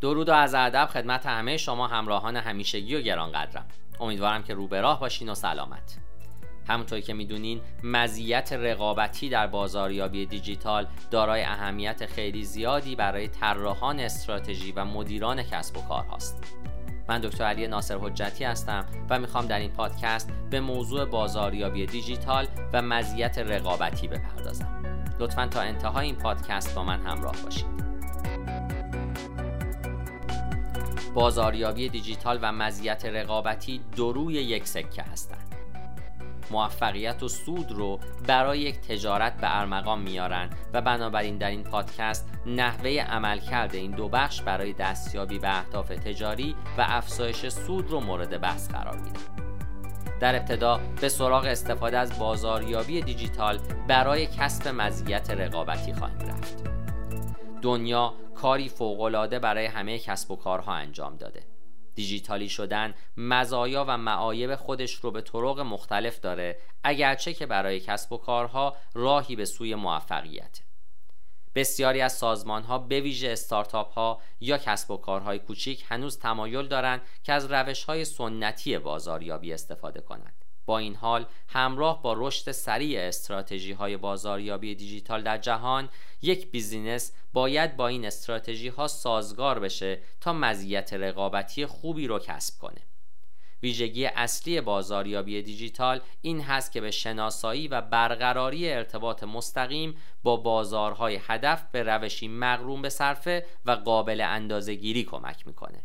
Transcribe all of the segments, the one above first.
درود و از ادب خدمت همه شما همراهان همیشگی و گرانقدرم. امیدوارم که رو به راه باشین و سلامت. همونطور که می‌دونین مزیت رقابتی در بازاریابی دیجیتال دارای اهمیت خیلی زیادی برای طراحان استراتژی و مدیران کسب و کار هاست. من دکتر علی ناصر حجتی هستم و می‌خوام در این پادکست به موضوع بازاریابی دیجیتال و مزیت رقابتی بپردازم. لطفا تا انتهای این پادکست با من همراه باشید. بازاریابی دیجیتال و مزیت رقابتی دو روی یک سکه هستند. موفقیت و سود رو برای یک تجارت به ارمغان میارن و بنابراین در این پادکست نحوه عملکرد این دو بخش برای دستیابی به اهداف تجاری و افزایش سود رو مورد بحث قرار میدن. در ابتدا به سراغ استفاده از بازاریابی دیجیتال برای کسب مزیت رقابتی خواهیم رفت. دنیا کاری فوقالعاده برای همه کسب و کارها انجام داده. دیجیتالی شدن مزایا و معایب خودش رو به طرق مختلف داره اگرچه که برای کسب و کارها راهی به سوی موفقیت. بسیاری از سازمان ها به ویژه استارتاپ ها یا کسب و کارهای کوچیک هنوز تمایل دارند که از روش های سنتی بازاریابی استفاده کنند با این حال همراه با رشد سریع استراتژی های بازاریابی دیجیتال در جهان یک بیزینس باید با این استراتژی ها سازگار بشه تا مزیت رقابتی خوبی رو کسب کنه. ویژگی اصلی بازاریابی دیجیتال این هست که به شناسایی و برقراری ارتباط مستقیم با بازارهای هدف به روشی مغروم به صرفه و قابل اندازه گیری کمک می‌کنه.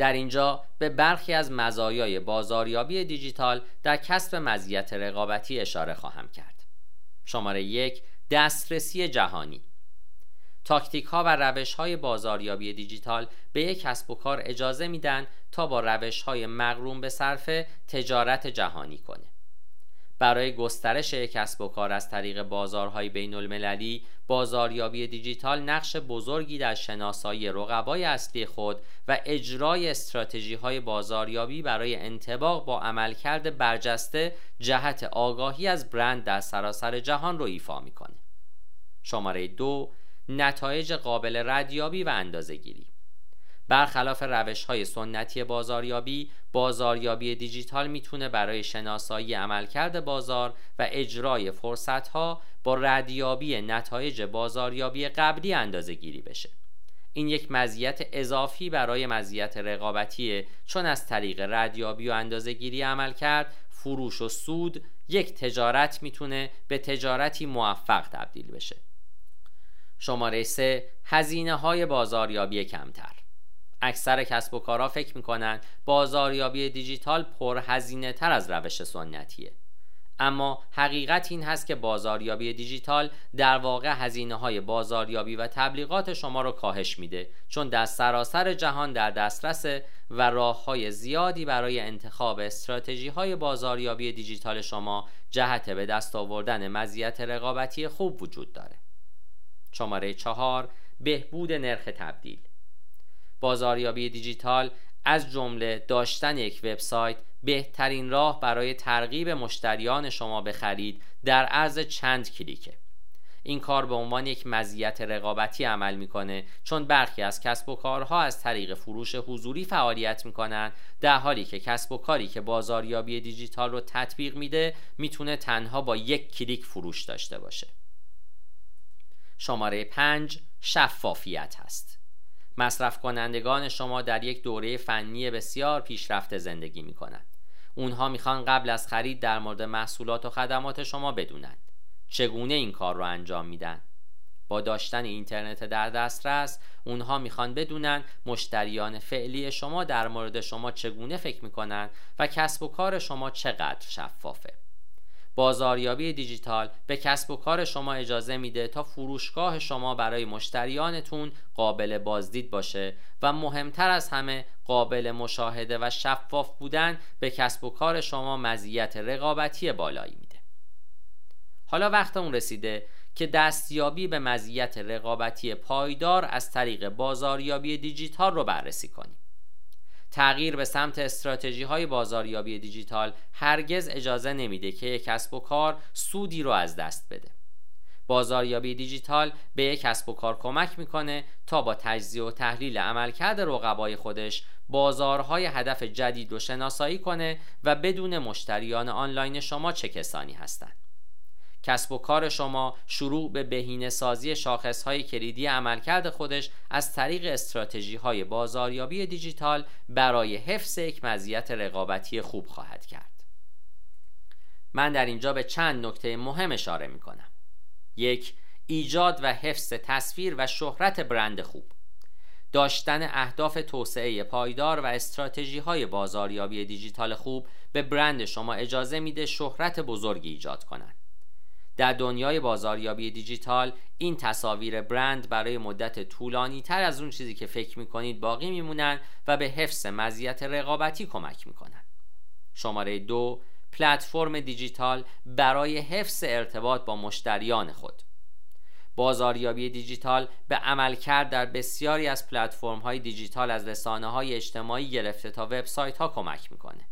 در اینجا به برخی از مزایای بازاریابی دیجیتال در کسب مزیت رقابتی اشاره خواهم کرد. شماره یک دسترسی جهانی تاکتیک ها و روش های بازاریابی دیجیتال به یک کسب و کار اجازه میدن تا با روش های مغروم به صرف تجارت جهانی کنه. برای گسترش کسب و کار از طریق بازارهای بین المللی بازاریابی دیجیتال نقش بزرگی در شناسایی رقبای اصلی خود و اجرای استراتژی های بازاریابی برای انتباق با عملکرد برجسته جهت آگاهی از برند در سراسر جهان رو ایفا می‌کنه. شماره دو نتایج قابل ردیابی و اندازهگیری برخلاف روش های سنتی بازاریابی بازاریابی دیجیتال می‌تونه برای شناسایی عملکرد بازار و اجرای فرصت ها با ردیابی نتایج بازاریابی قبلی اندازه گیری بشه. این یک مزیت اضافی برای مزیت رقابتیه چون از طریق ردیابی و اندازه گیری عمل کرد فروش و سود یک تجارت می‌تونه به تجارتی موفق تبدیل بشه. شماره 3 هزینه های بازاریابی کمتر. اکثر کسب و کارها فکر می‌کنن بازاریابی دیجیتال پرهزینه تر از روش سنتیه. اما حقیقت این هست که بازاریابی دیجیتال در واقع هزینه های بازاریابی و تبلیغات شما رو کاهش میده چون در سراسر جهان در دسترس و راه های زیادی برای انتخاب استراتژی های بازاریابی دیجیتال شما جهت به دست آوردن مزیت رقابتی خوب وجود داره. شماره چهار بهبود نرخ تبدیل. بازاریابی دیجیتال از جمله داشتن یک وبسایت بهترین راه برای ترغیب مشتریان شما به خرید در عرض چند کلیکه. این کار به عنوان یک مزیت رقابتی عمل می‌کنه چون برخی از کسب و کارها از طریق فروش حضوری فعالیت می‌کنن در حالی که کسب و کاری که بازاریابی دیجیتال رو تطبیق میده می‌تونه تنها با یک کلیک فروش داشته باشه. شماره 5 شفافیت هست. مصرف کنندگان شما در یک دوره فنی بسیار پیشرفته زندگی می کنند. اونها می‌خوان قبل از خرید در مورد محصولات و خدمات شما بدونند. چگونه این کار رو انجام میدن؟ با داشتن اینترنت در دسترس اونها می‌خوان بدونن مشتریان فعلی شما در مورد شما چگونه فکر می‌کنن و کسب و کار شما چقدر شفافه بازاریابی دیجیتال به کسب و کار شما اجازه میده تا فروشگاه شما برای مشتریانتون قابل بازدید باشه و مهمتر از همه قابل مشاهده و شفاف بودن به کسب و کار شما مزیت رقابتی بالایی میده. حالا وقت اون رسیده که دستیابی به مزیت رقابتی پایدار از طریق بازاریابی دیجیتال رو بررسی کنیم. تغییر به سمت استراتژی های بازاریابی دیجیتال هرگز اجازه نمیده که یک کسب و کار سودی رو از دست بده بازاریابی دیجیتال به یک کسب و کار کمک می‌کنه تا با تجزیه و تحلیل عملکرد رقبای خودش بازارهای هدف جدید رو شناسایی کنه و بدون مشتریان آنلاین شما چه کسانی هستند. کسب و کار شما شروع به بهینه سازی شاخص های کلیدی عملکرد خودش از طریق استراتژی های بازاریابی دیجیتال برای حفظ یک مزیت رقابتی خوب خواهد کرد. من در اینجا به چند نکته مهم اشاره می کنم. یک ایجاد و حفظ تصویر و شهرت برند خوب داشتن اهداف توسعه پایدار و استراتژی های بازاریابی دیجیتال خوب به برند شما اجازه میده شهرت بزرگی ایجاد کنند. در دنیای بازاریابی دیجیتال این تصاویر برند برای مدت طولانی تر از اون چیزی که فکر می‌کنید باقی میمونن و به حفظ مزیت رقابتی کمک می‌کنن. شماره دو پلتفرم دیجیتال برای حفظ ارتباط با مشتریان خود بازاریابی دیجیتال به عملکرد در بسیاری از پلتفرم های دیجیتال از رسانه های اجتماعی گرفته تا وبسایت ها کمک می‌کنه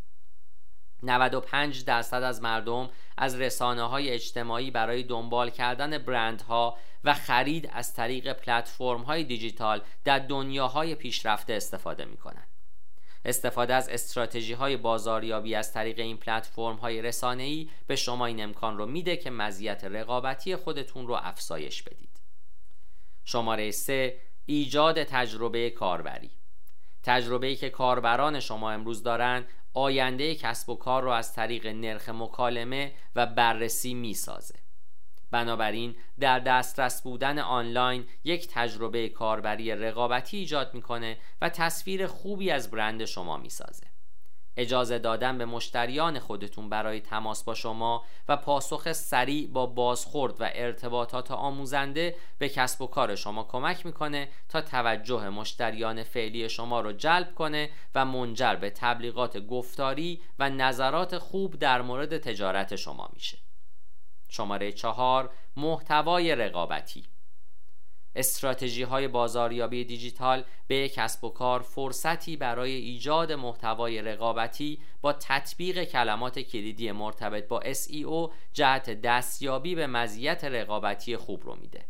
95 درصد از مردم از رسانه های اجتماعی برای دنبال کردن برندها و خرید از طریق پلتفرم های دیجیتال در دنیاهای پیشرفته استفاده می کنند. استفاده از استراتژی های بازاریابی از طریق این پلتفرم های رسانه‌ای به شما این امکان رو میده که مزیت رقابتی خودتون رو افزایش بدید. شماره 3 ایجاد تجربه کاربری تجربه‌ای که کاربران شما امروز دارند آینده کسب و کار رو از طریق نرخ مکالمه و بررسی می‌سازه. بنابراین در دسترس بودن آنلاین یک تجربه کاربری رقابتی ایجاد می‌کنه و تصویر خوبی از برند شما می‌سازه اجازه دادن به مشتریان خودتون برای تماس با شما و پاسخ سریع با بازخورد و ارتباطات آموزنده به کسب و کار شما کمک می‌کنه تا توجه مشتریان فعلی شما رو جلب کنه و منجر به تبلیغات گفتاری و نظرات خوب در مورد تجارت شما میشه. شماره چهار محتوای رقابتی. استراتژی های بازاریابی دیجیتال به کسب و کار فرصتی برای ایجاد محتوای رقابتی با تطبیق کلمات کلیدی مرتبط با SEO جهت دستیابی به مزیت رقابتی خوب رو میده.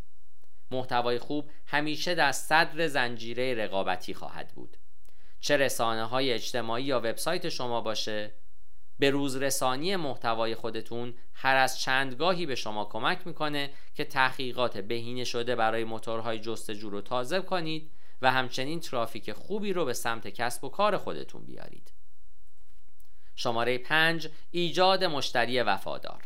محتوای خوب همیشه در صدر زنجیره رقابتی خواهد بود. چه رسانه های اجتماعی یا وبسایت شما باشه به روزرسانی محتوای خودتون هر از چندگاهی به شما کمک می‌کنه که تحقیقات بهینه شده برای موتورهای جستجو رو تازه کنید و همچنین ترافیک خوبی رو به سمت کسب و کار خودتون بیارید. شماره 5 ایجاد مشتری وفادار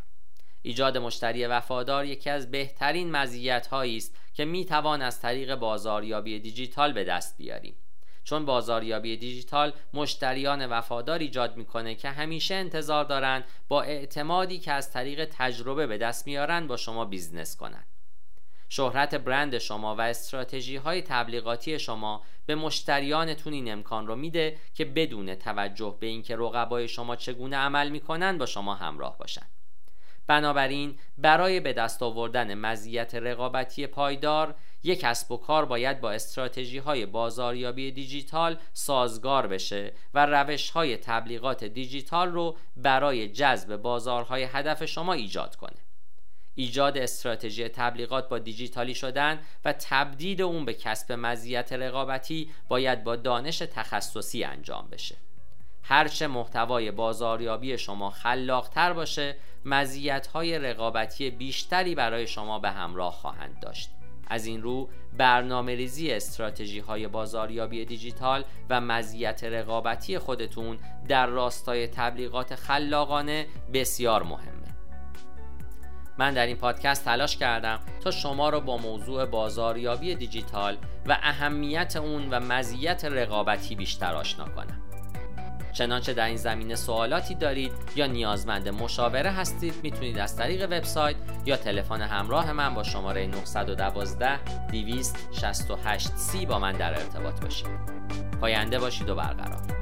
ایجاد مشتری وفادار یکی از بهترین مزیت است که می توان از طریق بازاریابی دیجیتال به دست بیاریم. چون بازاریابی دیجیتال مشتریان وفادار ایجاد می‌کنه که همیشه انتظار دارند با اعتمادی که از طریق تجربه به دست میارن با شما business کنند. شهرت برند شما و استراتژی های تبلیغاتی شما به مشتریانتون این امکان رو میده که بدون توجه به اینکه رقبای شما چگونه عمل می‌کنن با شما همراه باشن بنابراین برای به دست آوردن مزیت رقابتی پایدار یک کسب و کار باید با استراتژی های بازاریابی دیجیتال سازگار بشه و روش های تبلیغات دیجیتال رو برای جذب بازارهای هدف شما ایجاد کنه. ایجاد استراتژی تبلیغات با دیجیتالی شدن و تبدیل اون به کسب مزیت رقابتی باید با دانش تخصصی انجام بشه. هرچه محتوای بازاریابی شما خلاقتر باشه مزیت‌های رقابتی بیشتری برای شما به همراه خواهند داشت. از این رو برنامه ریزی استراتژی های بازاریابی دیجیتال و مزیت رقابتی خودتون در راستای تبلیغات خلاقانه بسیار مهمه. من در این پادکست تلاش کردم تا شما را با موضوع بازاریابی دیجیتال و اهمیت اون و مزیت رقابتی بیشتر آشنا کنم. چنانچه در این زمینه سوالاتی دارید یا نیازمند مشاوره هستید می‌تونید از طریق وبسایت یا تلفن همراه من با شماره 912 268 سی با من در ارتباط باشید. پاینده باشید و برقرار.